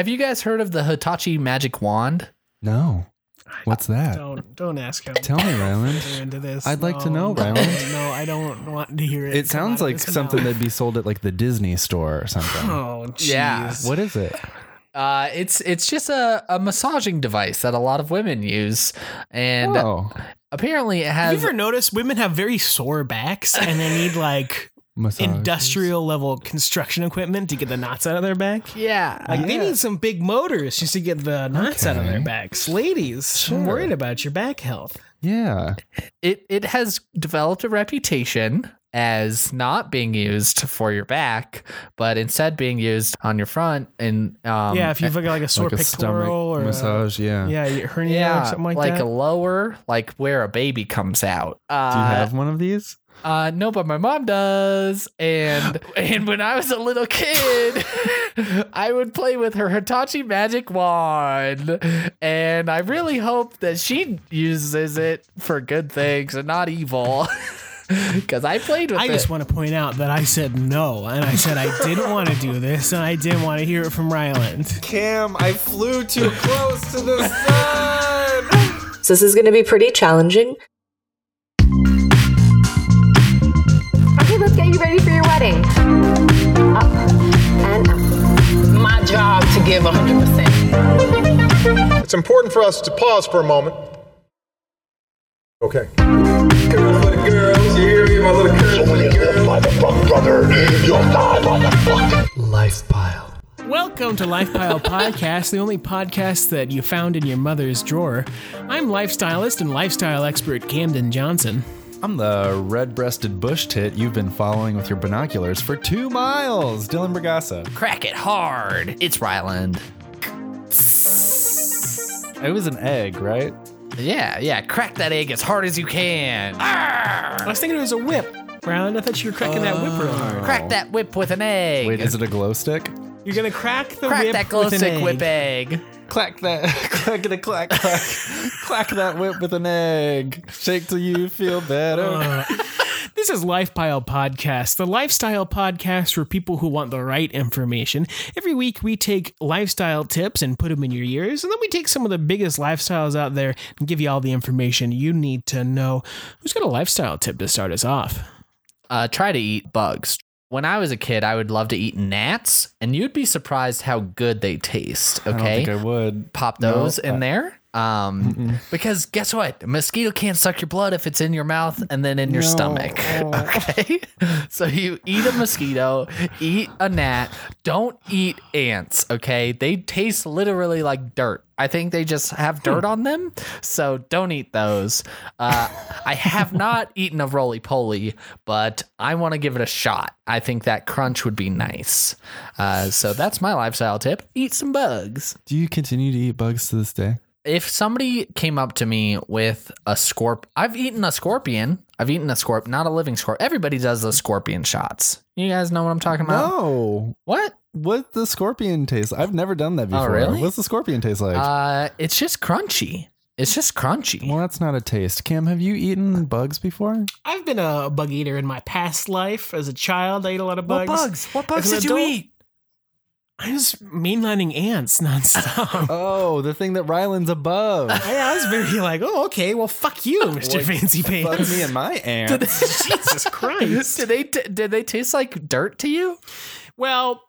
Have you guys heard of the Hitachi magic wand? No. What's that? Don't don't ask him. Tell me, Ryland. We're into this. I'd like to know, Ryland. No, I don't want to hear it. It sounds like something that'd be sold at like the Disney store or something. Oh, jeez. Yeah. What is it? Uh, it's it's just a, a massaging device that a lot of women use, and oh, apparently it Have has you ever noticed women have very sore backs and they need like massage. industrial level construction equipment to get the knots out of their back? yeah Like they need some big motors just to get the knots out of their Okay. backs. Ladies, I'm Sure. worried about your back health. Yeah. it it has developed a reputation as not being used for your back, but instead being used on your front and um yeah, if you've got like a sore like a stomach pectoral or a- massage. yeah. yeah, your hernia yeah, or something like, like that. a lower, like where a baby comes out. Uh, Do you have one of these? Uh, no, but my mom does, and and when I was a little kid, I would play with her Hitachi magic wand, and I really hope that she uses it for good things and not evil, because I played with it. I it. just want to point out that I said no, and I said I didn't want to do this, and I didn't want to hear it from Ryland. Cam, I flew too close to the sun. So this is going to be pretty challenging. It's important for us to pause for a moment. Okay. Girls for the girls, you hear me, my little girls for the girls. Life pile. Welcome to Lifepile Podcast, the only podcast that you found in your mother's drawer. I'm lifestylist and lifestyle expert Camden Johnson. I'm the red-breasted bush tit you've been following with your binoculars for two miles, Dylan Bragassa. Crack it hard. It's Ryland. It was an egg, right? Yeah, yeah. Crack that egg as hard as you can. I was thinking it was a whip. Brown, I thought you were cracking that whip real hard. Crack that whip with an egg. Wait, is it a glow stick? You're gonna crack the whip. Crack whip that glow with an stick egg. whip egg. Clack that, clack it, clack, clack, clack that whip with an egg. Shake till you feel better. Uh, This is Lifepile Podcast, the lifestyle podcast for people who want the right information. Every week we take lifestyle tips and put them in your ears, and then we take some of the biggest lifestyles out there and give you all the information you need to know. Who's got a lifestyle tip to start us off? uh, try to eat bugs. When I was a kid, I would love to eat gnats, and you'd be surprised how good they taste. Okay. I don't think I would. pop No, those in I- there. Um, because guess what? A mosquito can't suck your blood if it's in your mouth and then in your No. stomach. Okay, so you eat a mosquito, eat a gnat. Don't eat ants. Okay, they taste literally like dirt. I think they just have dirt on them, so don't eat those. Uh, I have not eaten a roly poly, but I want to give it a shot. I think that crunch would be nice. Uh, so that's my lifestyle tip: eat some bugs Do you continue to eat bugs to this day? If somebody came up to me with a scorp I've eaten a scorpion. I've eaten a scorp, not a living scorp. Everybody does the scorpion shots. You guys know what I'm talking about? No. What? What the scorpion taste? I've never done that before. Oh, really? What's the scorpion taste like? Uh, it's just crunchy. It's just crunchy. well, that's not a taste. Cam, have you eaten bugs before? I've been a bug eater in my past life. As a child, I ate a lot of bugs. What bugs. bugs? What bugs As an did you eat? I was mainlining ants nonstop. Oh, the thing that Ryland's above. I, I was very like, oh, okay, well, fuck you, Mr. Fancy Fuck Pants. me and my aunt. Jesus Christ. Did they t- did they taste like dirt to you? Well,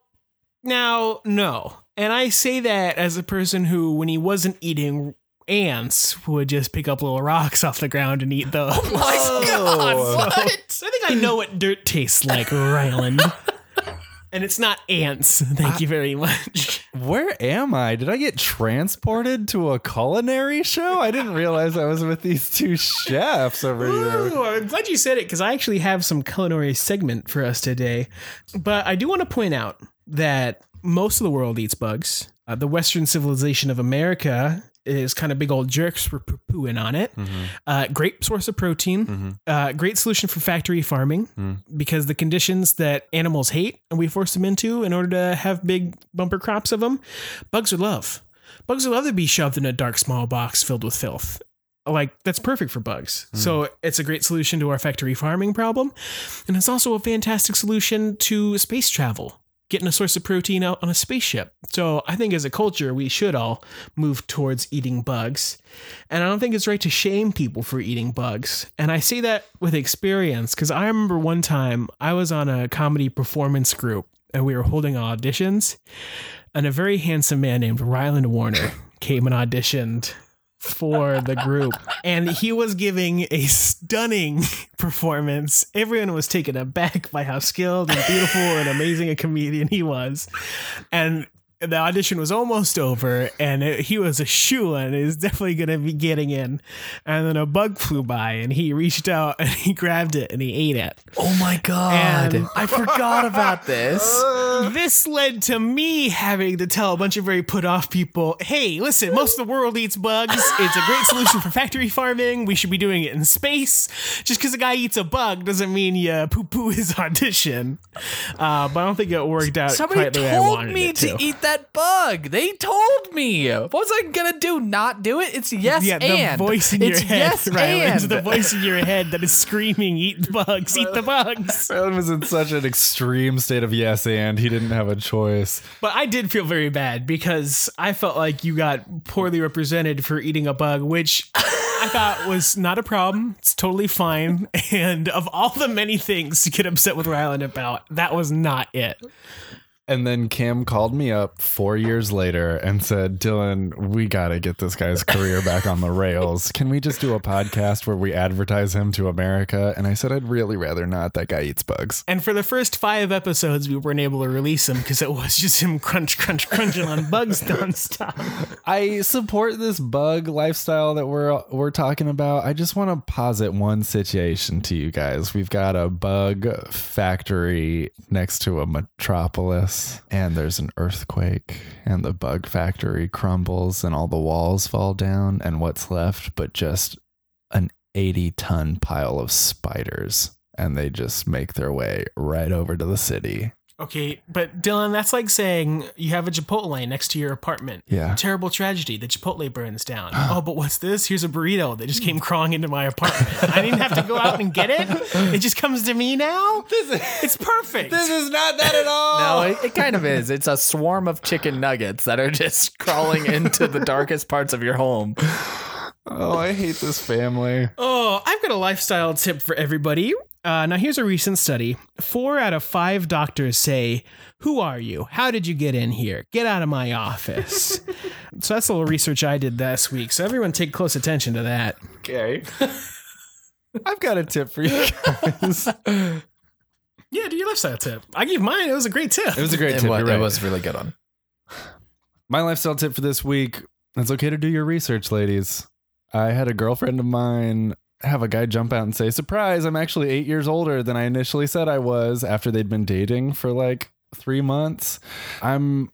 now, no. And I say that as a person who, when he wasn't eating ants, would just pick up little rocks off the ground and eat those. Oh My God, what? I think I know what dirt tastes like, Ryland. And it's not ants. Thank you very much. Where am I? Did I get transported to a culinary show? I didn't realize I was with these two chefs over here. Ooh, I'm glad you said it because I actually have some culinary segment for us today. But I do want to point out that most of the world eats bugs. Uh, the Western civilization of America is kind of big old jerks for poo pooing on it. Uh, great source of protein. Uh, great solution for factory farming because the conditions that animals hate and we force them into in order to have big bumper crops of them, bugs would love. Bugs would love to be shoved in a dark small box filled with filth like that's perfect for bugs. So it's a great solution to our factory farming problem, and it's also a fantastic solution to space travel getting a source of protein out on a spaceship. So I think as a culture, we should all move towards eating bugs. And I don't think it's right to shame people for eating bugs. And I say that with experience because I remember one time I was on a comedy performance group and we were holding auditions, and a very handsome man named Ryland Warner came and auditioned for the group. And he was giving a stunning performance. Everyone was taken aback by how skilled and beautiful and amazing a comedian he was. And the audition was almost over and it, he was a shoe and he was definitely going to be getting in and then a bug flew by and he reached out and he grabbed it and he ate it Oh my god. And- I forgot about this. this led to me having to tell a bunch of very put off people hey listen most of the world eats bugs it's a great solution for factory farming we should be doing it in space just because a guy eats a bug doesn't mean you poo poo his audition uh, but i don't think it worked out Somebody quite the way I told wanted me it to. eat that bug. They told me. What was I gonna do? Not do it? It's yes yeah, the voice in it's your head, yes Ryland, and. the voice in your head that is screaming, "Eat the bugs! Eat the bugs!" Ryland was in such an extreme state of yes and he didn't have a choice. But I did feel very bad because I felt like you got poorly represented for eating a bug, which I thought was not a problem. It's totally fine. And of all the many things to get upset with Ryland about, that was not it. And then Cam called me up four years later and said, Dylan, we got to get this guy's career back on the rails. Can we just do a podcast where we advertise him to America? And I said, I'd really rather not. That guy eats bugs. And for the first five episodes, we weren't able to release him because it was just him crunch, crunch, crunching on bugs nonstop. I support this bug lifestyle that we're we're talking about. I just want to posit one situation to you guys. We've got a bug factory next to a metropolis, and there's an earthquake, and the bug factory crumbles, and all the walls fall down, and what's left but just an 80 ton pile of spiders. And they just make their way right over to the city. Okay, but Dylan, that's like saying you have a Chipotle next to your apartment. Yeah. Terrible tragedy. The Chipotle burns down. oh, but what's this? Here's a burrito that just came crawling into my apartment. I didn't have to go out and get it. It just comes to me now. This is, it's perfect. This is not that at all. No, it, it kind of is. It's a swarm of chicken nuggets that are just crawling into the darkest parts of your home. Oh, I hate this family. Oh, I've got a lifestyle tip for everybody. Uh, now, here's a recent study. Four out of five doctors say, Who are you? How did you get in here? Get out of my office. so, that's a little research I did this week. So, everyone take close attention to that. Okay. I've got a tip for you guys. Yeah, do your lifestyle tip. I gave mine. It was a great tip. It was a great tip. wa- you're it right. was really good on. My lifestyle tip for this week it's okay to do your research, ladies. I had a girlfriend of mine have a guy jump out and say, Surprise, I'm actually eight years older than I initially said I was after they'd been dating for like three months. I'm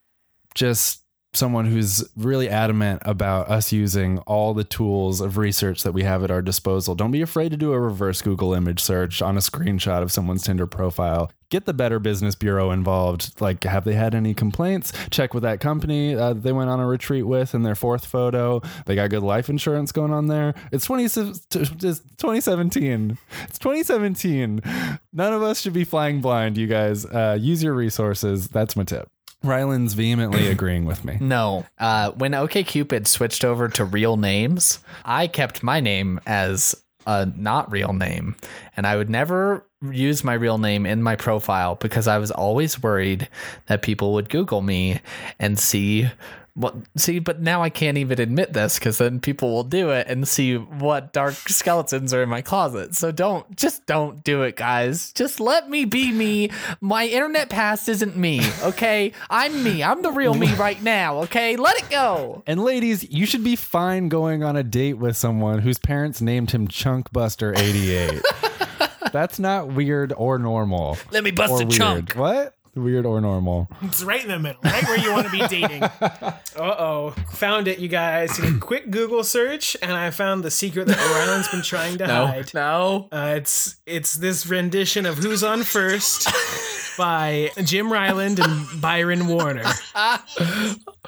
just someone who's really adamant about us using all the tools of research that we have at our disposal. Don't be afraid to do a reverse Google image search on a screenshot of someone's Tinder profile. Get the Better Business Bureau involved. Like, have they had any complaints? Check with that company uh, they went on a retreat with in their fourth photo. They got good life insurance going on there. It's 20, it's 2017. It's 2017. None of us should be flying blind, you guys. Uh, use your resources. That's my tip. Ryland's vehemently agreeing with me. No. Uh, when OKCupid switched over to real names, I kept my name as a not real name. And I would never use my real name in my profile because I was always worried that people would Google me and see what see but now I can't even admit this because then people will do it and see what dark skeletons are in my closet. So don't just don't do it, guys. Just let me be me. My internet past isn't me, okay? I'm me. I'm the real me right now, okay? Let it go. And ladies, you should be fine going on a date with someone whose parents named him Chunkbuster88. That's not weird or normal. Let me bust a weird. chunk. What? Weird or normal? It's right in the middle, right where you want to be dating. Uh oh. Found it, you guys. Did a quick Google search, and I found the secret that Ryland's been trying to No, hide. no. Uh, it's it's this rendition of Who's on First by Jim Ryland and Byron Warner.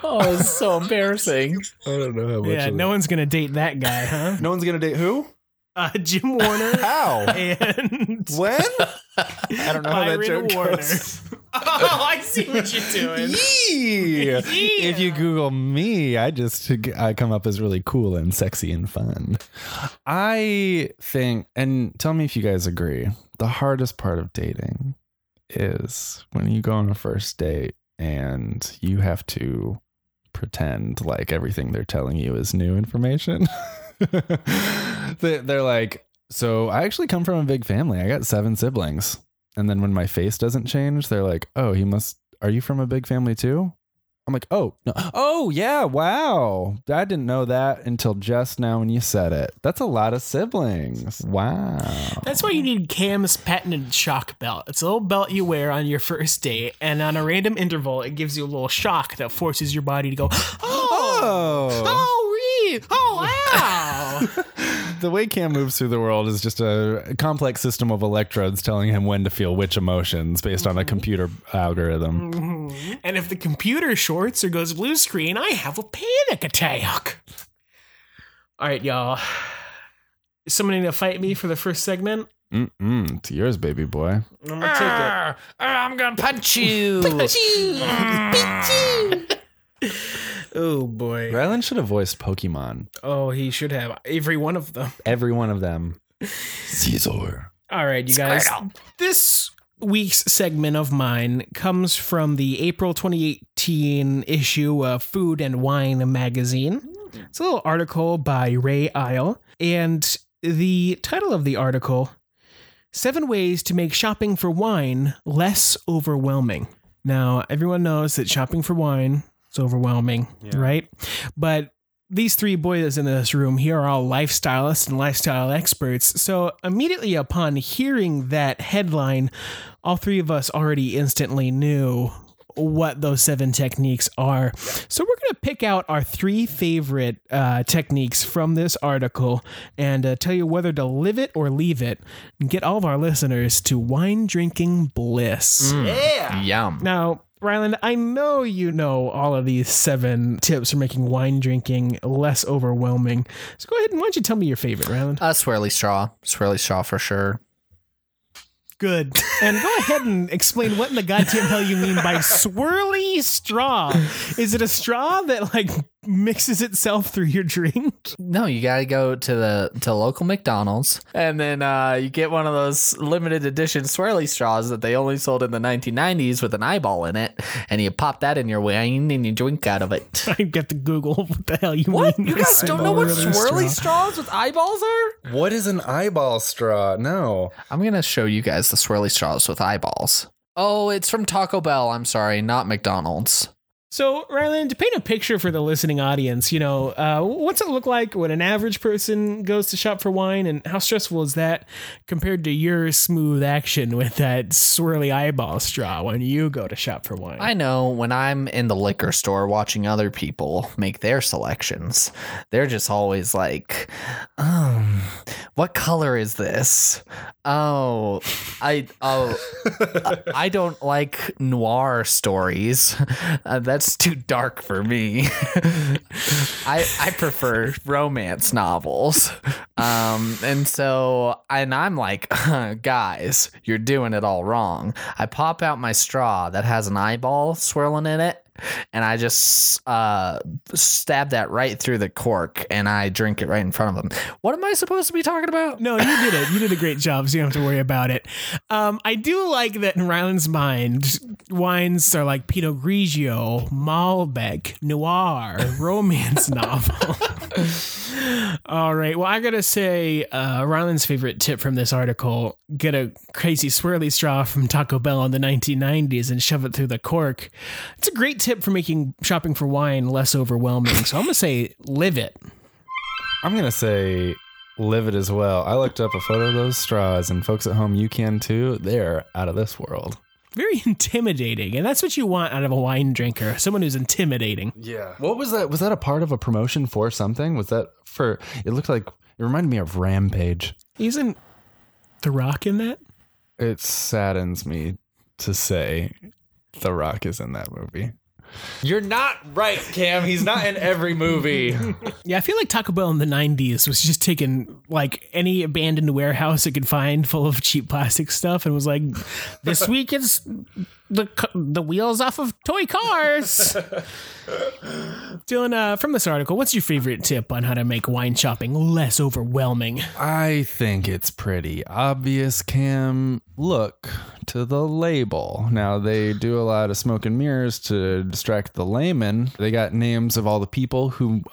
Oh, it's so embarrassing. I don't know how much. Yeah, no one's gonna date that guy, huh? no one's gonna date who? Uh, Jim Warner How? and when? I don't know how that Byron joke Warner. goes. oh, I see what you're doing. Yee! If you Google me, I just I come up as really cool and sexy and fun. I think, and tell me if you guys agree. The hardest part of dating is when you go on a first date and you have to pretend like everything they're telling you is new information. They- they're like, so I actually come from a big family. I got seven siblings. And then when my face doesn't change, they're like, "Oh, he must. Are you from a big family too?" I'm like, "Oh, no. oh yeah, wow. I didn't know that until just now when you said it. That's a lot of siblings. Wow. That's why you need Cam's patented shock belt. It's a little belt you wear on your first date, and on a random interval, it gives you a little shock that forces your body to go, oh, Oh, oh, really? Oh, wow. the way Cam moves through the world is just a complex system of electrodes telling him when to feel which emotions based on a mm-hmm. computer algorithm. Mm-hmm. and if the computer shorts or goes blue screen, I have a panic attack. All right, y'all. Is someone going to fight me for the first segment? Mm-mm, it's yours, baby boy. I'm going to take Arr, I'm gonna punch you. it. Oh, boy. Ryland should have voiced Pokemon. Oh, he should have. Every one of them. Every one of them. Caesar. All right, you guys. This week's segment of mine comes from the April 2018 issue of Food and Wine magazine. It's a little article by Ray Isle, and the title of the article Seven Ways to Make Shopping for Wine Less Overwhelming. Now, everyone knows that shopping for wine is overwhelming, right? But these three boys in this room here are all lifestylists and lifestyle experts. So immediately upon hearing that headline, all three of us already instantly knew what those seven techniques are. So we're going to pick out our three favorite uh, techniques from this article and uh, tell you whether to live it or leave it and get all of our listeners to wine drinking bliss. Yeah, yum. Now, Ryland, I know you know all of these seven tips for making wine drinking less overwhelming. So go ahead and why don't you tell me your favorite, Ryland? A swirly straw. Swirly straw for sure. Good. And go ahead and explain what in the goddamn hell you mean by swirly straw. Is it a straw that like mixes itself through your drink? No, you gotta go to the to local McDonald's, and then uh, you get one of those limited edition swirly straws that they only sold in the 1990s with an eyeball in it, and you pop that in your wine and you drink out of it. I get to Google what the hell you What? mean. You guys don't know what swirly swirly straw. straws with eyeballs are? What is an eyeball straw? No. I'm gonna show you guys the swirly straws with eyeballs. Oh, it's from Taco Bell. I'm sorry, not McDonald's. So, Ryland, to paint a picture for the listening audience, you know, uh, what's it look like when an average person goes to shop for wine, and how stressful is that compared to your smooth action with that swirly eyeball straw when you go to shop for wine? I know when I'm in the liquor store watching other people make their selections, they're just always like, um, what color is this? Oh, I oh, I don't like noir stories. Uh, too dark for me. I I prefer romance novels. Um, and so and I'm like, guys, you're doing it all wrong. I pop out my straw that has an eyeball swirling in it. And I just uh, stab that right through the cork, and I drink it right in front of them. What am I supposed to be talking about? No, you did it. You did a great job, so you don't have to worry about it. Um, I do like that in Ryland's mind, wines are like Pinot Grigio, Malbec, Noir, romance novel. All right. Well, I gotta say, uh, Ryland's favorite tip from this article: get a crazy swirly straw from Taco Bell in the 1990s and shove it through the cork. It's a great tip for making shopping for wine less overwhelming. So I'm gonna say, live it. I'm gonna say live it as well. I looked up a photo of those straws, and folks at home, you can too. They're out of this world. Very intimidating, and that's what you want out of a wine drinker: someone who's intimidating. Yeah. What was that? Was that a part of a promotion for something? Was that for? It looked like it reminded me of Rampage. Isn't The Rock in that? It saddens me to say The Rock is in that movie. You're not right, Cam. He's not in every movie. Yeah, I feel like Taco Bell in the 90s was just taking like any abandoned warehouse it could find full of cheap plastic stuff and was like, this week it's the the wheels off of toy cars. Dylan, uh, from this article, what's your favorite tip on how to make wine shopping less overwhelming? I think it's pretty obvious, Cam. Look to the label. Now, they do a lot of smoke and mirrors to distract the layman. They got names of all the people who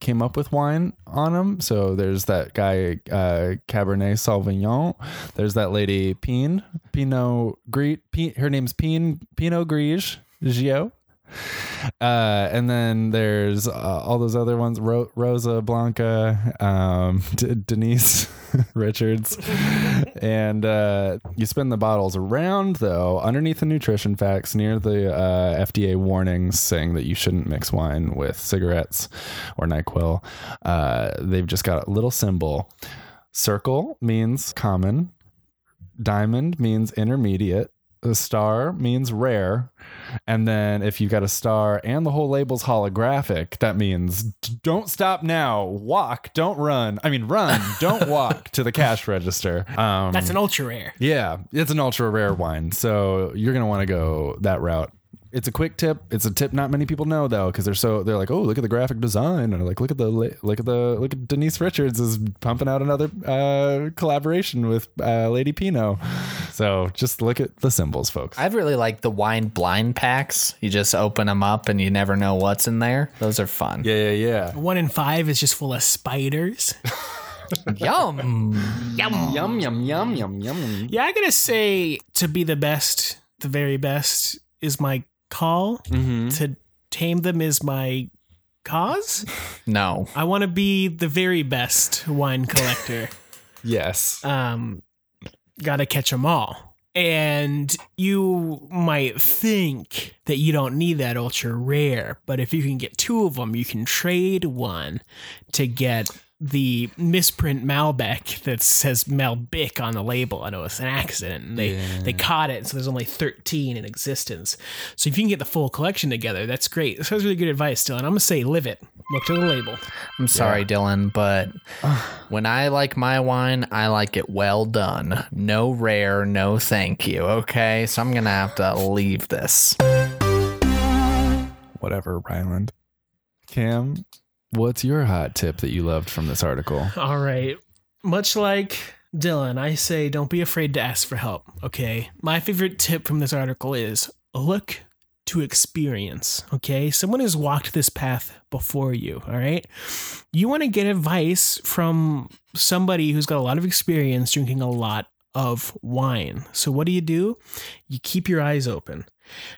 came up with wine on them. So there's that guy, uh, Cabernet Sauvignon. There's that lady, Pine, Pinot Gris. Pin, her name's Pine, Pinot Gris. Gio. Uh, and then there's uh, all those other ones Ro- Rosa Blanca, um, D- Denise Richards. and uh, you spin the bottles around, though, underneath the nutrition facts near the uh, FDA warnings saying that you shouldn't mix wine with cigarettes or NyQuil. Uh, they've just got a little symbol. Circle means common, diamond means intermediate. The star means rare. And then if you've got a star and the whole label's holographic, that means don't stop now. Walk, don't run. I mean, run, don't walk to the cash register. Um, That's an ultra rare. yeah, it's an ultra rare wine. So you're going to want to go that route. It's a quick tip. It's a tip not many people know though, because they're so they're like, oh, look at the graphic design, or like, look at the look at the look at Denise Richards is pumping out another uh, collaboration with uh, Lady Pinot. So just look at the symbols, folks. I really like the wine blind packs. You just open them up and you never know what's in there. Those are fun. yeah, yeah, yeah. One in five is just full of spiders. Yum. Yum yum yum yum yum. Yeah, I gotta say, to be the best, the very best, is my call. To tame them is my cause. No. I want to be the very best wine collector. Yes. um, gotta catch them all. And you might think that you don't need that ultra rare, but if you can get two of them, you can trade one to get the misprint Malbec that says Malbec on the label. I know it's an accident. And they they caught it, so there's only 13 in existence. So if you can get the full collection together, that's great. This was really good advice, Dylan. I'm gonna say live it. Look to the label. I'm sorry, Dylan, but when I like my wine, I like it well done. No rare, no thank you. Okay. So I'm going to have to leave this. Whatever, Ryland. Cam, what's your hot tip that you loved from this article? All right. Much like Dylan, I say don't be afraid to ask for help, okay? My favorite tip from this article is look to experience, okay? Someone has walked this path before you, all right? You want to get advice from somebody who's got a lot of experience drinking a lot of wine. So what do you do? You keep your eyes open.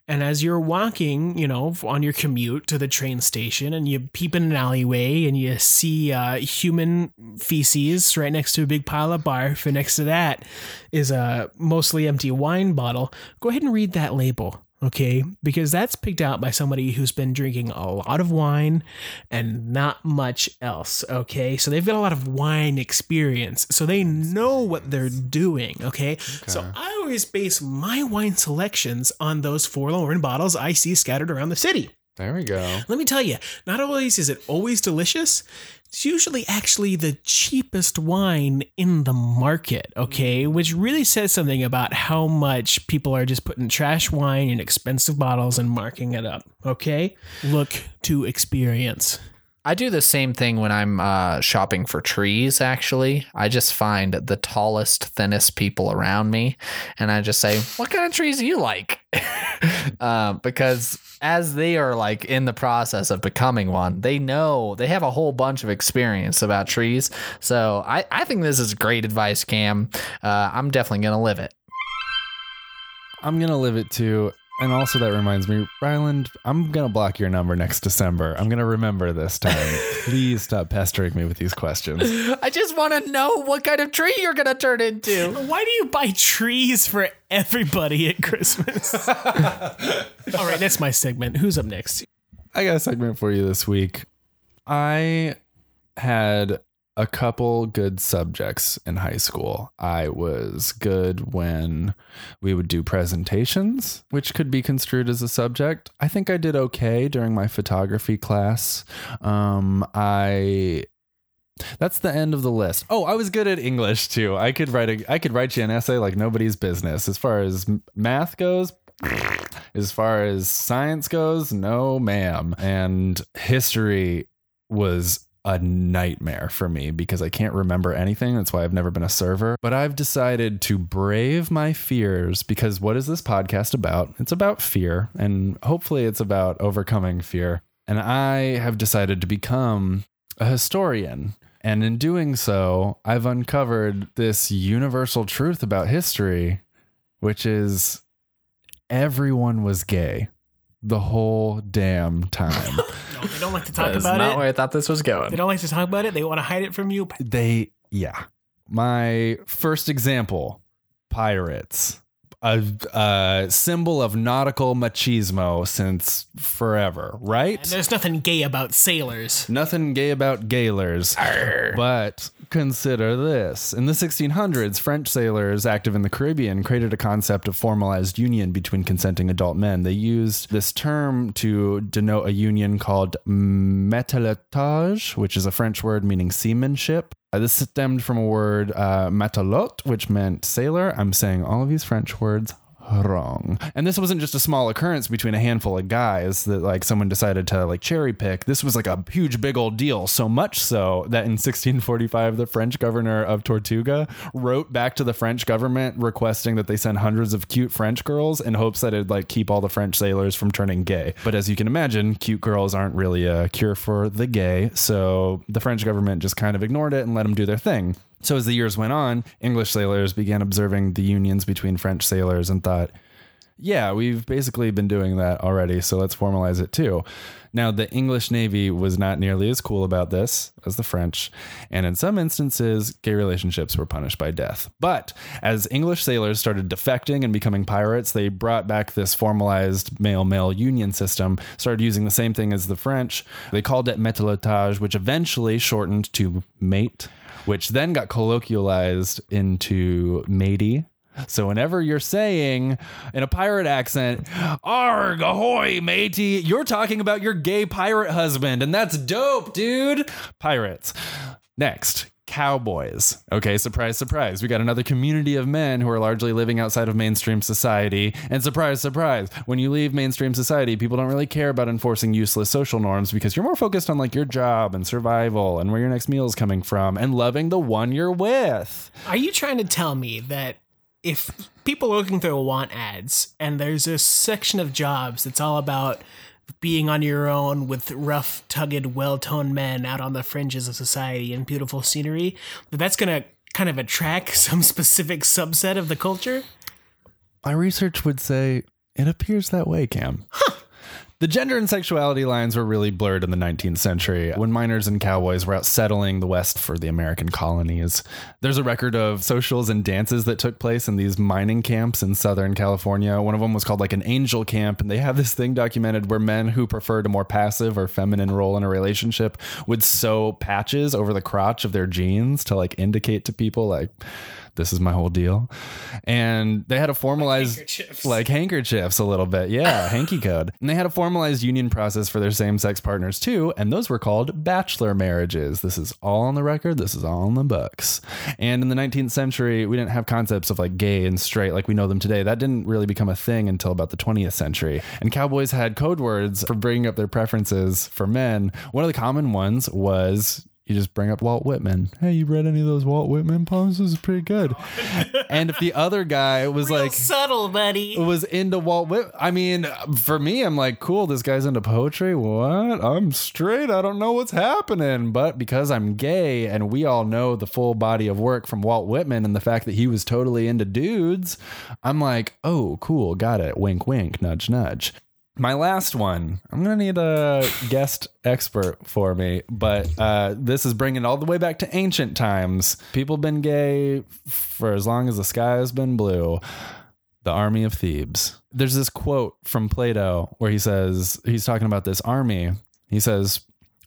And as you're walking, you know, on your commute to the train station and you peep in an alleyway and you see uh, human feces right next to a big pile of barf, and next to that is a mostly empty wine bottle, go ahead and read that label. Okay, because that's picked out by somebody who's been drinking a lot of wine and not much else. Okay, so they've got a lot of wine experience, so they know what they're doing. Okay, so I always base my wine selections on those forlorn bottles I see scattered around the city. There we go. Let me tell you, not always is it always delicious. It's usually actually the cheapest wine in the market, okay? Which really says something about how much people are just putting trash wine in expensive bottles and marking it up, okay? Look to experience. I do the same thing when I'm uh, shopping for trees, actually. I just find the tallest, thinnest people around me and I just say, What kind of trees do you like? uh, because as they are like in the process of becoming one, they know they have a whole bunch of experience about trees. So I, I think this is great advice, Cam. Uh, I'm definitely going to live it. I'm gonna live it too. And also that reminds me, Ryland, I'm gonna block your number next December. I'm gonna remember this time. Please stop pestering me with these questions. I just want to know what kind of tree you're going to turn into. Why do you buy trees for everybody at Christmas? All right, that's my segment. Who's up next? I got a segment for you this week. I had a couple good subjects in high school. I was good when we would do presentations, which could be construed as a subject. I think I did okay during my photography class. Um, I that's the end of the list. Oh, I was good at English too. I could write a I could write you an essay like nobody's business. As far as math goes, as far as science goes, no ma'am. And history was a nightmare for me because I can't remember anything. That's why I've never been a server. But I've decided to brave my fears because what is this podcast about? It's about fear, and hopefully, it's about overcoming fear. And I have decided to become a historian. And in doing so, I've uncovered this universal truth about history, which is everyone was gay the whole damn time. No, they don't like to talk That is about not it. where I thought this was going. They don't like to talk about it. They want to hide it from you. they, yeah. My first example pirates. A, a symbol of nautical machismo since forever, right? And there's nothing gay about sailors. Nothing gay about gaylers. But consider this. In the 1600s, French sailors active in the Caribbean created a concept of formalized union between consenting adult men. They used this term to denote a union called matelotage, which is a French word meaning seamanship. Uh, This stemmed from a word uh, matelot, which meant sailor. I'm saying all of these French words wrong. And this wasn't just a small occurrence between a handful of guys that like someone decided to like cherry pick. This was like a huge big old deal. So much so that in 1645 the French governor of Tortuga wrote back to the French government requesting that they send hundreds of cute French girls in hopes that it'd like keep all the French sailors from turning gay. But as you can imagine, cute girls aren't really a cure for the gay. So the French government just kind of ignored it and let them do their thing. So as the years went on, English sailors began observing the unions between French sailors and thought, yeah, we've basically been doing that already, so let's formalize it too. Now, the English Navy was not nearly as cool about this as the French, and in some instances, gay relationships were punished by death. But as English sailors started defecting and becoming pirates, they brought back this formalized male male union system, started using the same thing as the French. They called it matelotage, which eventually shortened to mate, which then got colloquialized into matey. So whenever you're saying in a pirate accent, "Arg, ahoy, matey," you're talking about your gay pirate husband, and that's dope, dude. Pirates. Next, cowboys. Okay, surprise, surprise. We got another community of men who are largely living outside of mainstream society. And surprise, surprise, when you leave mainstream society, people don't really care about enforcing useless social norms because you're more focused on like your job and survival and where your next meal is coming from and loving the one you're with. Are you trying to tell me that if people are looking through want ads and there's a section of jobs that's all about being on your own with rough, tugged, well toned men out on the fringes of society and beautiful scenery, that that's going to kind of attract some specific subset of the culture? My research would say it appears that way, Cam. The gender and sexuality lines were really blurred in the 19th century when miners and cowboys were out settling the West for the American colonies. There's a record of socials and dances that took place in these mining camps in Southern California. One of them was called like an angel camp, and they have this thing documented where men who preferred a more passive or feminine role in a relationship would sew patches over the crotch of their jeans to like indicate to people, like, this is my whole deal. And they had a formalized handkerchiefs. like handkerchiefs a little bit. Yeah, hanky code. And they had a formalized union process for their same-sex partners too, and those were called bachelor marriages. This is all on the record, this is all in the books. And in the 19th century, we didn't have concepts of like gay and straight like we know them today. That didn't really become a thing until about the 20th century. And cowboys had code words for bringing up their preferences for men. One of the common ones was you just bring up Walt Whitman. Hey, you read any of those Walt Whitman poems? This is pretty good. and if the other guy was Real like subtle, buddy. was into Walt Whitman, I mean, for me, I'm like, cool, this guy's into poetry. What? I'm straight. I don't know what's happening. But because I'm gay and we all know the full body of work from Walt Whitman and the fact that he was totally into dudes, I'm like, oh, cool, got it. Wink, wink, nudge, nudge. My last one, I'm gonna need a guest expert for me, but uh, this is bringing all the way back to ancient times. People been gay for as long as the sky has been blue. The army of Thebes. There's this quote from Plato where he says he's talking about this army. He says,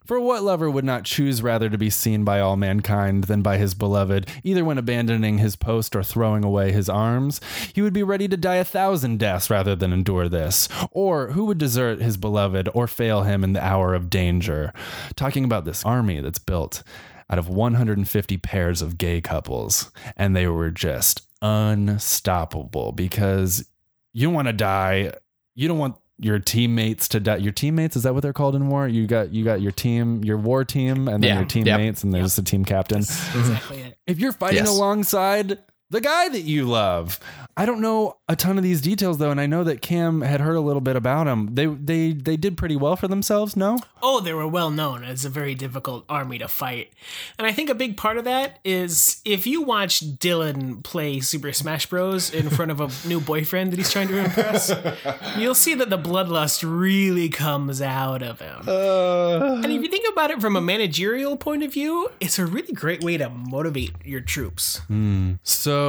For what lover would not choose rather to be seen by all mankind than by his beloved, either when abandoning his post or throwing away his arms? He would be ready to die a thousand deaths rather than endure this. Or who would desert his beloved or fail him in the hour of danger? Talking about this army that's built out of 150 pairs of gay couples, and they were just unstoppable because you don't want to die. You don't want your teammates to die. Your teammates is that what they're called in war? You got you got your team, your war team, and then Yeah. your teammates, and there's the team captain. Exactly it. If you're fighting Yes. alongside the guy that you love, I don't know a ton of these details though, and I know that Cam had heard a little bit about him. They they they did pretty well for themselves. No, Oh, they were well known as a very difficult army to fight. And I think a big part of that is if you watch Dylan play Super Smash Bros. in front of a new boyfriend that he's trying to impress, you'll see that the bloodlust really comes out of him. Uh. and if you think about it from a managerial point of view, it's a really great way to motivate your troops. Hmm. So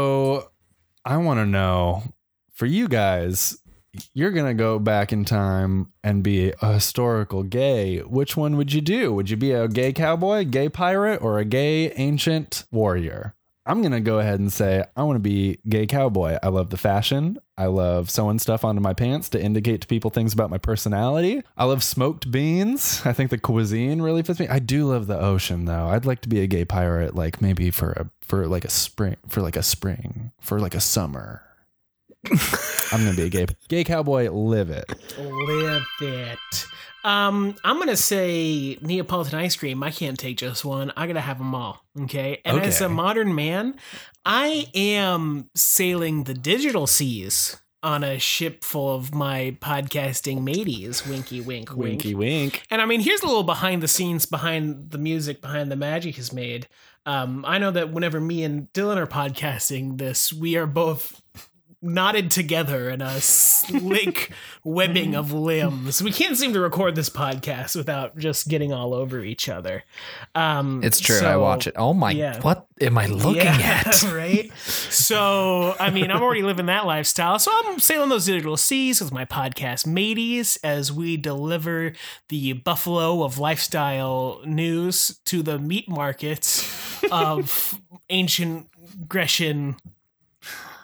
I want to know for you guys, you're going to go back in time and be a historical gay. Which one would you do? Would you be a gay cowboy, gay pirate, or a gay ancient warrior? I'm going to go ahead and say I want to be gay cowboy. I love the fashion. I love sewing stuff onto my pants to indicate to people things about my personality. I love smoked beans. I think the cuisine really fits me. I do love the ocean though. I'd like to be a gay pirate like maybe for a for like a spring for like a spring, for like a summer. I'm going to be a gay gay cowboy, live it. Live it. Um, I'm gonna say Neapolitan ice cream. I can't take just one. I gotta have them all. Okay. And as a modern man, I am sailing the digital seas on a ship full of my podcasting mateys. Winky, wink, wink. Winky wink. And I mean, here's a little behind the scenes, behind the music, behind the magic is made. Um, I know that whenever me and Dylan are podcasting this, we are both knotted together in a slick webbing of limbs. We can't seem to record this podcast without just getting all over each other. Um, It's true. I watch it. Oh my! yeah. What am I looking yeah, at? right? So, I mean, I'm already living that lifestyle. So I'm sailing those digital seas with my podcast mateys as we deliver the buffalo of lifestyle news to the meat markets of ancient Grecian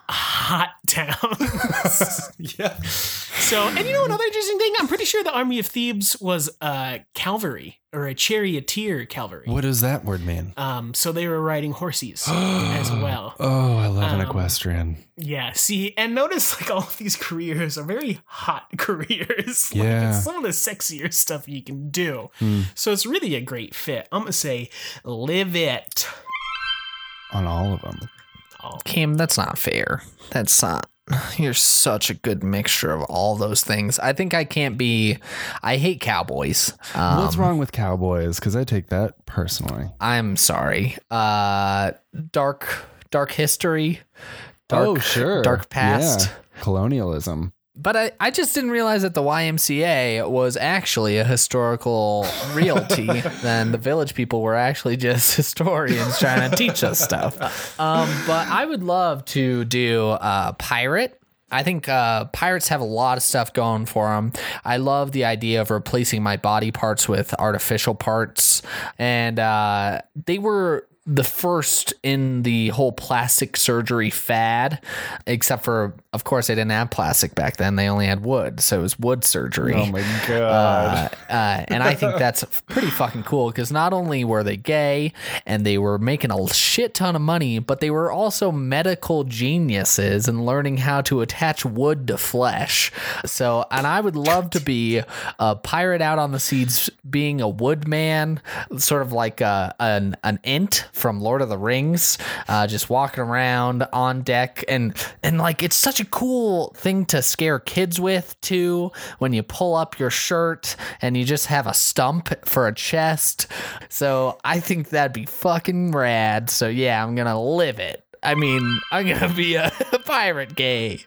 hot towns. Yeah. so, and you know another interesting thing? I'm pretty sure the army of Thebes was uh, cavalry or a charioteer cavalry. What does that word mean? Um, so they were riding horses as well. Oh, I love an Um, equestrian. Yeah, see, and notice like all of these careers are very hot careers. like, Yeah. it's some of the sexier stuff you can do. Hmm. So it's really a great fit. I'm gonna say, live it. On all of them. Kim, that's not fair. That's not. You're such a good mixture of all those things. I think I can't be. I hate cowboys. Um, What's wrong with cowboys? Because I take that personally. I'm sorry. Uh, dark, dark history. Dark, oh, sure. Dark past. Yeah. Colonialism. But I, I just didn't realize that the YMCA was actually a historical realty. then the village people were actually just historians trying to teach us stuff. Um, but I would love to do uh, pirate. I think uh, pirates have a lot of stuff going for them. I love the idea of replacing my body parts with artificial parts, and uh, they were the first in the whole plastic surgery fad, except for, of course, they didn't have plastic back then. They only had wood, so it was wood surgery. Oh my god. Uh, uh, and I think that's pretty fucking cool because not only were they gay and they were making a shit ton of money, but they were also medical geniuses and learning how to attach wood to flesh. So, and I would love to be a pirate out on the seas, being a woodman, sort of like a, an an ent from Lord of the Rings, uh, just walking around on deck and and like it's such a cool thing to scare kids with too when you pull up your shirt and you just have a stump for a chest. So I think that'd be fucking rad. So yeah, I'm gonna live it. I mean, I'm gonna be a pirate gay.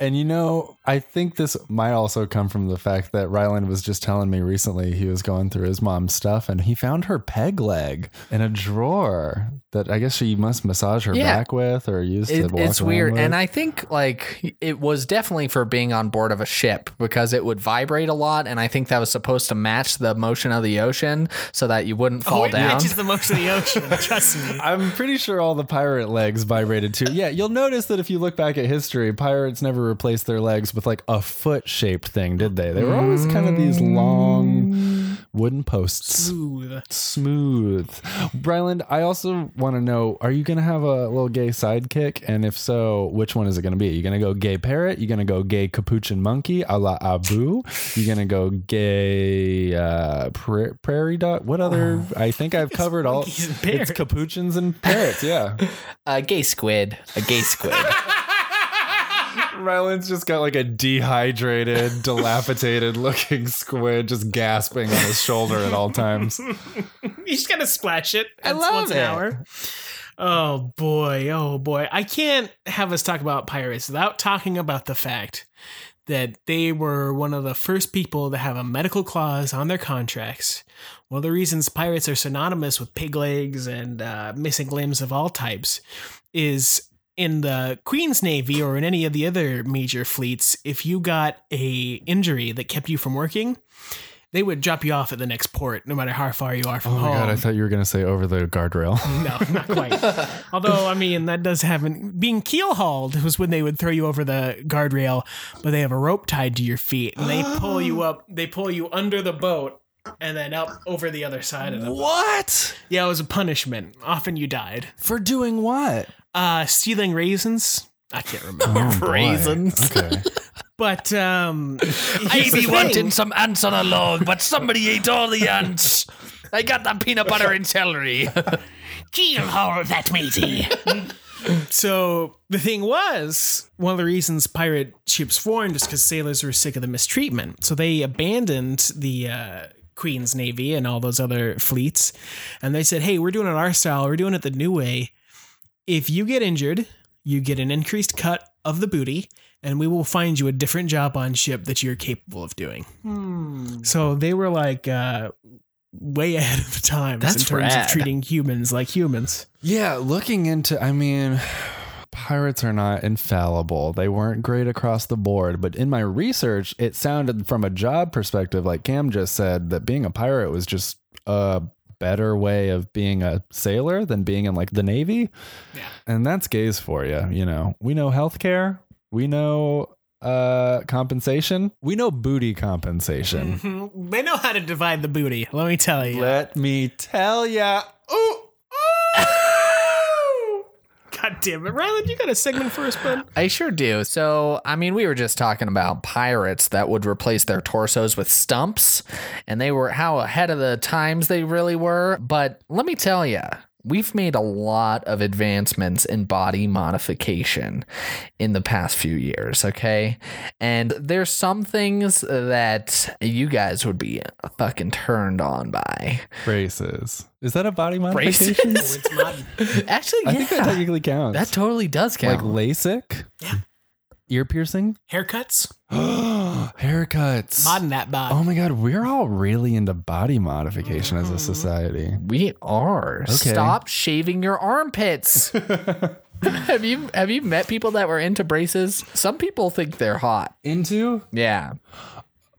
And you know, I think this might also come from the fact that Ryland was just telling me recently he was going through his mom's stuff and he found her peg leg in a drawer that I guess she must massage her Yeah. back with or use to It, walk it's weird, with. and I think like it was definitely for being on board of a ship because it would vibrate a lot, and I think that was supposed to match the motion of the ocean so that you wouldn't fall oh, it down. matches the motion of the ocean. Trust me. I'm pretty sure all the pirate legs vibrated too. Yeah, you'll notice that if you look back at history, pirates never replaced their legs with like a foot shaped thing, did they? They were always kind of these long wooden posts. Smooth. Smooth. Bryland, I also want to know are you going to have a little gay sidekick? And if so, which one is it going to be? you going to go gay parrot? you going to go gay capuchin monkey a la Abu? you going to go gay uh, pra- prairie dog? What other? I think I've covered all. It's capuchins and parrots, yeah. a gay squid, a gay squid. Ryland's just got like a dehydrated, dilapidated looking squid just gasping on his shoulder at all times. He's just gotta splash it. I once- love once an it. hour. Oh boy, oh boy. I can't have us talk about pirates without talking about the fact that they were one of the first people to have a medical clause on their contracts. One of the reasons pirates are synonymous with pig legs and uh, missing limbs of all types is in the Queen's Navy or in any of the other major fleets, if you got a injury that kept you from working, they would drop you off at the next port, no matter how far you are from home. Oh my home. god, I thought you were gonna say over the guardrail. No, not quite. Although, I mean, that does happen. Being keel hauled was when they would throw you over the guardrail, but they have a rope tied to your feet and they pull you up. They pull you under the boat and then up over the other side of the boat. What? Yeah, it was a punishment. Often you died. For doing what? Uh, stealing raisins. I can't remember. Oh. Raisins. Okay. But um, I here's the be wanting some ants on a log, but somebody ate all the ants. I got the peanut butter and celery. keel haul that matey. so the thing was, one of the reasons pirate ships formed is because sailors were sick of the mistreatment. So they abandoned the uh, Queen's Navy and all those other fleets, and they said, "Hey, we're doing it our style. We're doing it the new way. If you get injured, you get an increased cut of the booty." And we will find you a different job on ship that you're capable of doing. So they were like uh, way ahead of the times That's in terms rad. of treating humans like humans. Yeah, looking into, I mean, pirates are not infallible. They weren't great across the board. But in my research, it sounded from a job perspective, like Cam just said, that being a pirate was just a better way of being a sailor than being in like the Navy. Yeah. And that's gays for you. You know, we know healthcare, we know uh compensation, we know booty compensation. They know how to divide the booty. Let me tell you. Let me tell ya. Ooh. God damn it, Ryland! You got a segment for us, bud? I sure do. So, I mean, we were just talking about pirates that would replace their torsos with stumps, and they were how ahead of the times they really were. But let me tell you, we've made a lot of advancements in body modification in the past few years, okay? And there's some things that you guys would be fucking turned on by. Braces. Is that a body modification? Braces? It's modern. Actually, I think that technically counts. that totally does count. like count. LASIK. Yeah. Ear piercing. Haircuts, Haircuts. modern that bod. Oh my god, we're all really into body modification as a society. We are. Okay. Stop shaving your armpits. have you have you met people that were into braces? Some people think they're hot. Into? Yeah.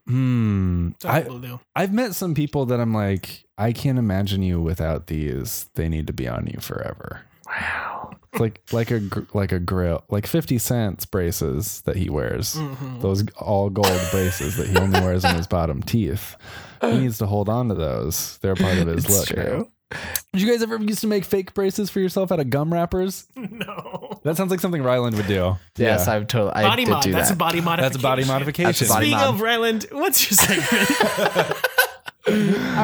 Hmm. Some I, people do. I've met some people that I'm like, I can't imagine you without these. They need to be on you forever. Wow. It's like like a like a grill, like fifty cents braces that he wears. Mm-hmm. Those all gold braces that he only wears in his bottom teeth. He needs to hold on to those. They're part of his It's look. now. true. Did you guys ever used to make fake braces for yourself out of gum wrappers? No. That sounds like something Ryland would do. Yes, Yeah. I've totally. I Body did mod. do That's that. a body modification. That's a body modification. A body Speaking mod. of Ryland, what's your segment? All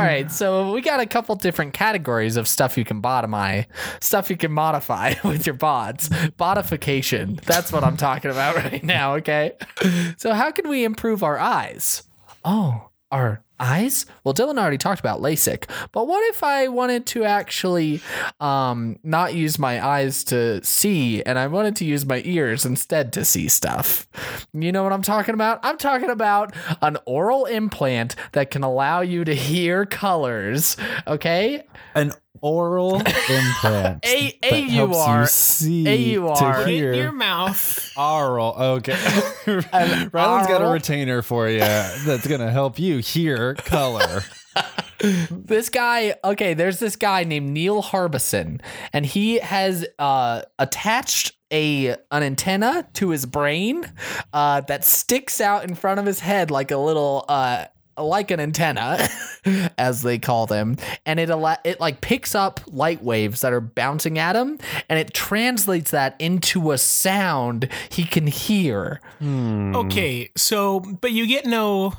right, so we got a couple different categories of stuff you can bottomify, stuff you can modify with your bots. Botification. That's what I'm talking about right now, okay? So how can we improve our eyes? Oh, our eyes? Well, Dylan already talked about LASIK, but what if I wanted to actually um, not use my eyes to see and I wanted to use my ears instead to see stuff? You know what I'm talking about? I'm talking about an oral implant that can allow you to hear colors, okay? An oral implant. A- that helps you see to Put it in hear. your mouth. Oral. Okay. Ryland's got a oral. retainer for you that's gonna help you hear color. this guy okay there's this guy named Neil Harbisson and he has uh attached a an antenna to his brain uh that sticks out in front of his head like a little uh like an antenna as they call them and it al- it like picks up light waves that are bouncing at him and it translates that into a sound he can hear. Hmm. Okay, so but you get no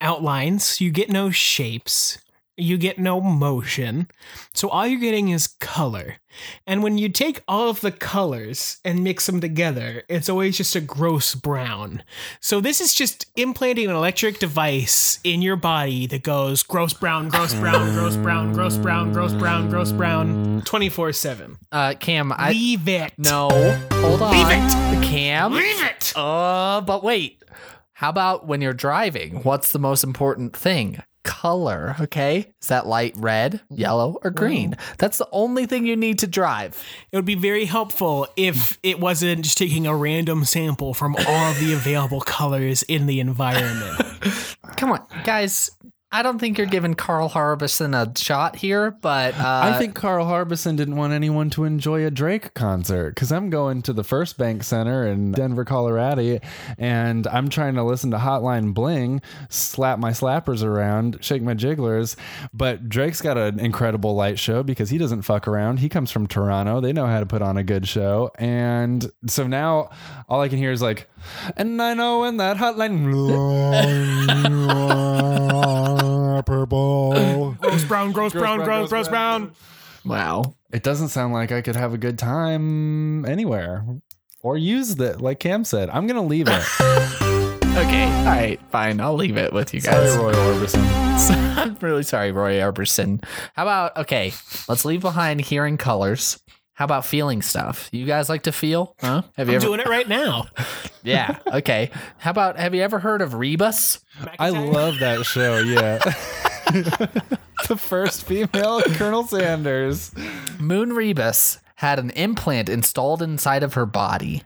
outlines, you get no shapes, you get no motion. So all you're getting is color. And when you take all of the colors and mix them together, it's always just a gross brown. So this is just implanting an electric device in your body that goes gross brown, gross brown, gross brown, gross brown, gross brown, gross brown 24/7. uh cam i Leave it. no hold on Leave it. cam Leave it. Uh, but wait. How about when you're driving? What's the most important thing? Color, okay? Is that light red, mm-hmm. yellow, or green? Mm-hmm. That's the only thing you need to drive. It would be very helpful if it wasn't just taking a random sample from all of the available colors in the environment. Come on, guys. I don't think you're giving Carl Harbisson a shot here, but uh, I think Carl Harbisson didn't want anyone to enjoy a Drake concert because I'm going to the First Bank Center in Denver, Colorado, and I'm trying to listen to Hotline Bling, slap my slappers around, shake my jigglers. But Drake's got an incredible light show because he doesn't fuck around. He comes from Toronto. They know how to put on a good show. And so now all I can hear is like, and I know when that hotline. Purple. gross brown, gross brown, brown, gross, gross gross brown. wow. it doesn't sound like I could have a good time anywhere or use that, like Cam said. I'm gonna leave it. Okay, all right, fine. I'll leave it with you guys. Sorry, guys. Roy Orbison. I'm really sorry, Roy Orbison. How about okay? Let's leave behind hearing colors. How about feeling stuff? You guys like to feel? Huh? Have you I'm ever? doing it right now. Yeah. Okay. How about have you ever heard of Ribas? I love that show. Yeah. the first female Colonel Sanders. Moon Ribas had an implant installed inside of her body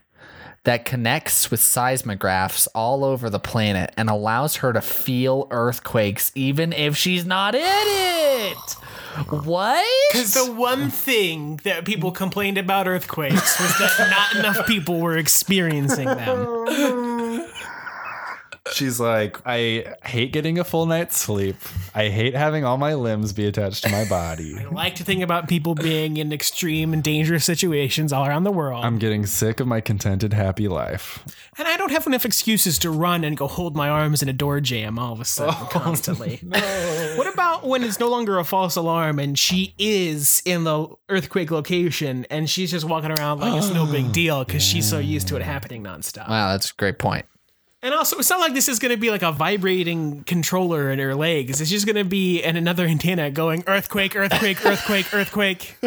that connects with seismographs all over the planet and allows her to feel earthquakes even if she's not in it. What? Because the one thing that people complained about earthquakes was that not enough people were experiencing them. She's like, I hate getting a full night's sleep. I hate having all my limbs be attached to my body. I like to think about people being in extreme and dangerous situations all around the world. I'm getting sick of my contented, happy life. and I don't have enough excuses to run and go hold my arms in a door jam all of a sudden oh, constantly. What about when it's no longer a false alarm and she is in the earthquake location and she's just walking around like it's no big deal because she's so used to it happening nonstop? Wow, that's a great point. And also, it's not like this is going to be like a vibrating controller in her legs. It's just going to be an another antenna going earthquake, earthquake, earthquake, earthquake.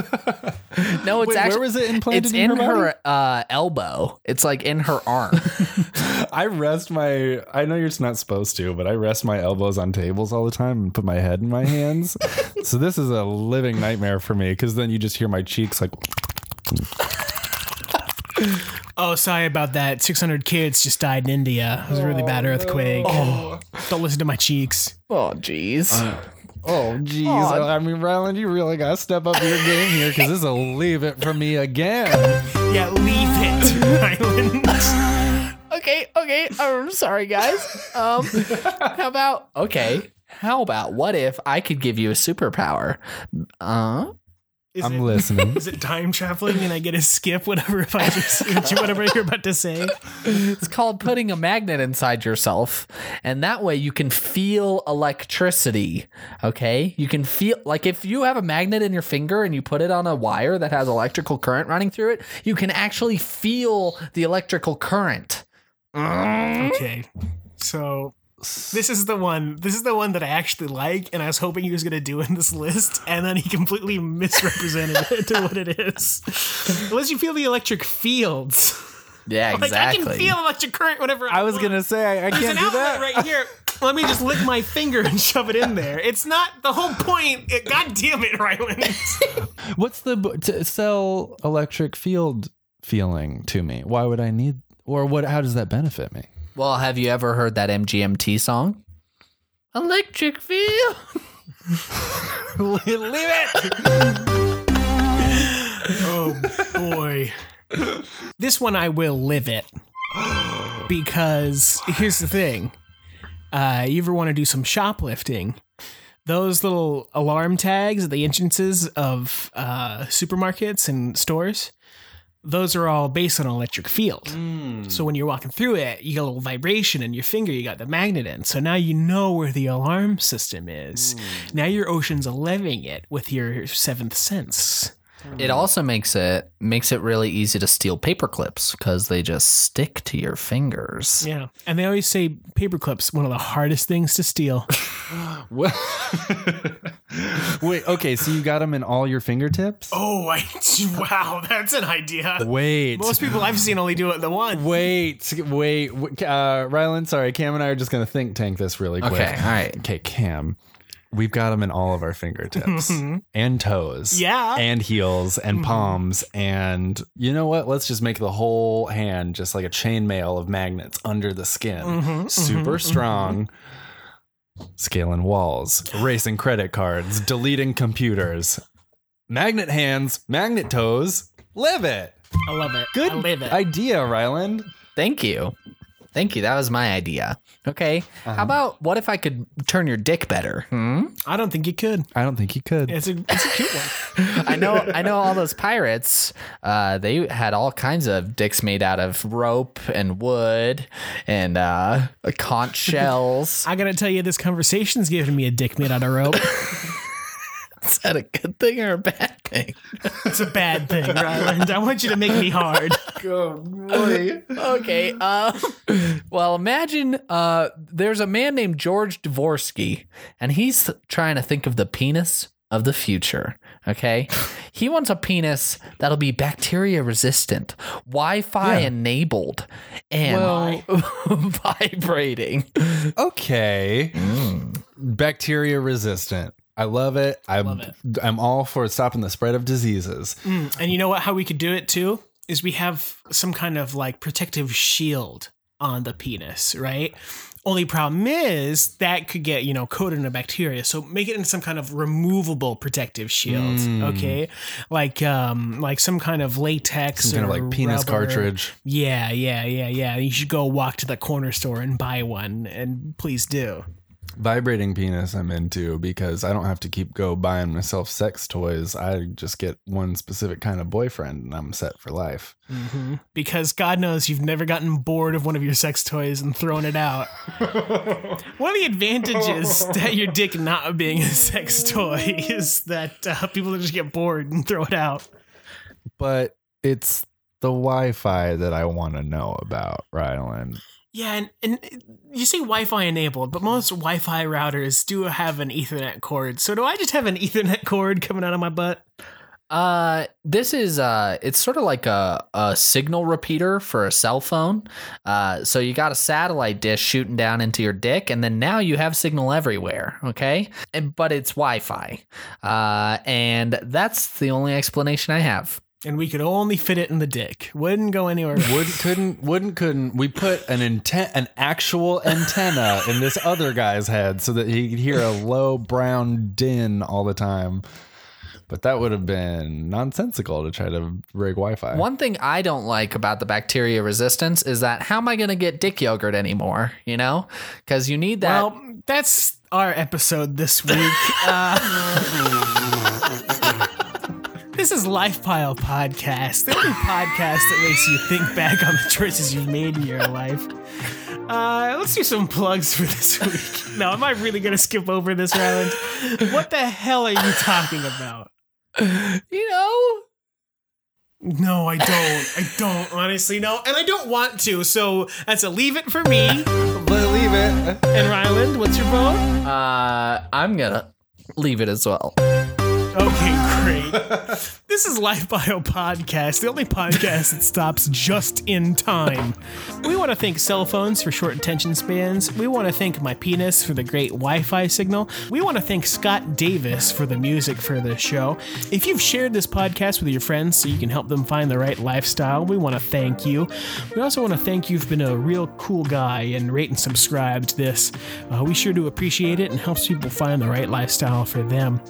No, it's Wait, where was it implanted It's in in her her, uh, elbow. It's like in her arm. I rest my. I know you're not supposed to, but I rest my elbows on tables all the time and put my head in my hands. so this is a living nightmare for me because then you just hear my cheeks like. Oh, sorry about that. 600 kids just died in India. It was a really bad earthquake. Don't listen to my cheeks. oh, jeez. Oh, jeez. I mean, Ryland, you really got to step up your game here because this will leave it for me again. Yeah, leave it, Ryland. okay, okay. I'm sorry, guys. Um, how about okay? How about what if I could give you a superpower? Uh, Is I'm it, listening. Is it time traveling and I get to skip whatever if I just whatever you're about to say? it's called putting a magnet inside yourself, and that way you can feel electricity. Okay, you can feel like if you have a magnet in your finger and you put it on a wire that has electrical current running through it, you can actually feel the electrical current. Okay. So This is the one. This is the one that I actually like, and I was hoping he was going to do in this list, and then he completely misrepresented it to what it is. Unless you feel the electric fields, Yeah, like I can exactly. feel electric current whenever I, I was want. gonna say I, I There's can't an do outlet that. right here. Let me just lick my finger and shove it in there. It's not the whole point. It, God damn it, Ryland. What's the b- to sell electric field feeling to me? Why would I need or what? How does that benefit me? Well, have you ever heard that MGMT song? Electric feel. Leave it. Oh boy. This one I will live it. Because here's the thing. Uh, you ever want to do some shoplifting? Those little alarm tags at the entrances of uh, supermarkets and stores, those are all based on an electric field. Mm. So when you're walking through it, you get a little vibration in your finger, you got the magnet in. So now you know where the alarm system is. Mm. Now you're Ocean's Eleven it with your seventh sense. It also makes it makes it really easy to steal paper clips because they just stick to your fingers. Yeah. And they always say paper clips one of the hardest things to steal. What? Wait. Okay. So you got them in all your fingertips? Oh, I, wow, that's an idea. Wait. Most people I've seen only do it the one. Wait, wait, wait, uh, Ryland. Sorry, Cam and I are just gonna think tank this really quick. Okay, all right. Okay, Cam, we've got them in all of our fingertips mm-hmm. and toes, Yeah. and heels and mm-hmm. palms, and you know what? Let's just make the whole hand just like a chainmail of magnets under the skin, mm-hmm. super strong. Scaling walls, erasing credit cards, deleting computers, magnet hands, magnet toes. Live it. I love it. Good I live it. idea, Ryland. Thank you. Thank you. That was my idea. Okay. How about what if I could turn your dick better? Hmm? I don't think you could. I don't think he could. It's a it's a cute one. I know I know all those pirates, uh, they had all kinds of dicks made out of rope and wood and uh, conch shells. I gotta tell you, this conversation's giving me a dick made out of rope. Is that a good thing or a bad thing? It's a bad thing, Ryland. I want you to make me hard. Good boy. okay. Uh, well, imagine uh, there's a man named George Dvorsky, and he's trying to think of the penis of the future. Okay. He wants a penis that'll be bacteria resistant, Wi Fi Yeah. enabled, and vibrating. Okay. Bacteria resistant. I love it. I'm Love it. I'm all for stopping the spread of diseases. And you know what? How we could do it too is we have some kind of like protective shield on the penis, right? Only problem is that could get you know coated in a bacteria. So make it in some kind of removable protective shield, okay? Like um like some kind of latex, Some kind of or like penis rubber. cartridge. Yeah, yeah, yeah, yeah. You should go walk to the corner store and buy one, and please do. Vibrating penis I'm into because I don't have to keep go buying myself sex toys. I just get one specific kind of boyfriend and I'm set for life. Because God knows you've never gotten bored of one of your sex toys and thrown it out. one of the advantages that your dick not being a sex toy is that uh, people just get bored and throw it out. But it's the Wi-Fi that I want to know about, Ryland. Yeah, and, and you say Wi-Fi enabled, but most Wi-Fi routers do have an Ethernet cord. So do I just have an Ethernet cord coming out of my butt? Uh, this is uh, it's sort of like a, a signal repeater for a cell phone. Uh, so you got a satellite dish shooting down into your dick, and then now you have signal everywhere. Okay, and, but it's Wi-Fi. Uh, and that's the only explanation I have. And we could only fit it in the dick. Wouldn't go anywhere. else. Would couldn't wouldn't couldn't we put an intent an actual antenna in this other guy's head so that he could hear a low brown din all the time. But that would have been nonsensical to try to rig Wi-Fi. One thing I don't like about the bacteria resistance is that how am I going to get dick yogurt anymore? You know, because you need that. Well, that's our episode this week. Uh, this is Life Pile Podcast, the only podcast that makes you think back on the choices you've made in your life. Uh, let's do some plugs for this week. No, am I really going to skip over this round? What the hell are you talking about? you know, No, I don't. I don't, honestly, no. And I don't want to, so that's a leave it for me. Leave leave it. And Ryland, what's your vote? Uh, I'm gonna leave it as well. Okay, great. This is Life Pile Podcast, the only podcast that stops just in time. We want to thank cell phones for short attention spans. We want to thank my penis for the great Wi Fi signal. We want to thank Scott Davis for the music for the show. If you've shared this podcast with your friends so you can help them find the right lifestyle, we want to thank you. We also want to thank you've been a real cool guy and rate and subscribe to this. Uh, we sure do appreciate it and helps people find the right lifestyle for them.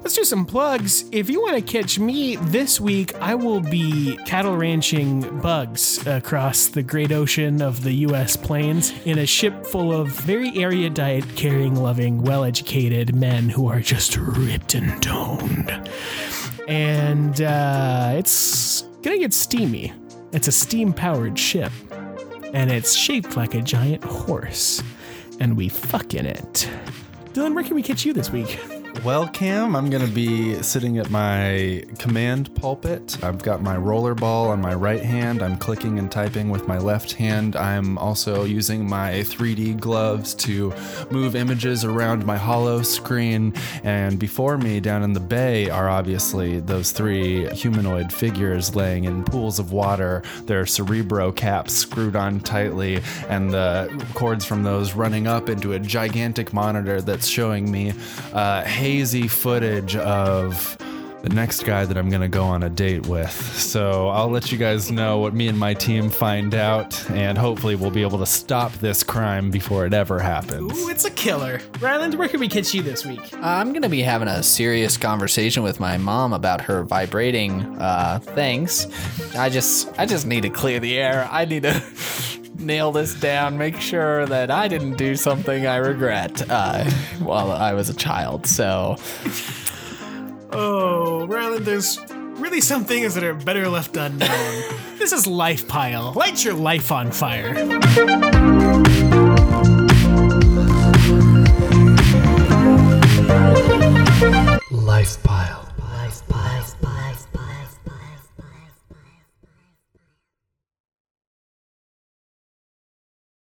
Let's do some plugs. If you want to catch me this week, I will be cattle ranching bugs across the great ocean of the U.S. plains in a ship full of very erudite, caring, loving, well educated men who are just ripped and toned. And uh, it's gonna get steamy. It's a steam powered ship, and it's shaped like a giant horse, and we fuck in it. Dylan, where can we catch you this week? Well, Cam, I'm going to be sitting at my command pulpit. I've got my roller ball on my right hand. I'm clicking and typing with my left hand. I'm also using my 3D gloves to move images around my hollow screen. And before me, down in the bay, are obviously those three humanoid figures laying in pools of water, their cerebro caps screwed on tightly, and the cords from those running up into a gigantic monitor that's showing me uh, hazy footage of the next guy that I'm gonna go on a date with. So I'll let you guys know what me and my team find out, and hopefully we'll be able to stop this crime before it ever happens. Ooh, it's a killer. Ryland, where can we catch you this week? I'm gonna be having a serious conversation with my mom about her vibrating uh, things. I just, I just need to clear the air. I need to nail this down, make sure that I didn't do something I regret uh, while I was a child. So. Oh, Ryland, there's really some things that are better left unknown. this is Life Pile. Light your life on fire. Life Pile.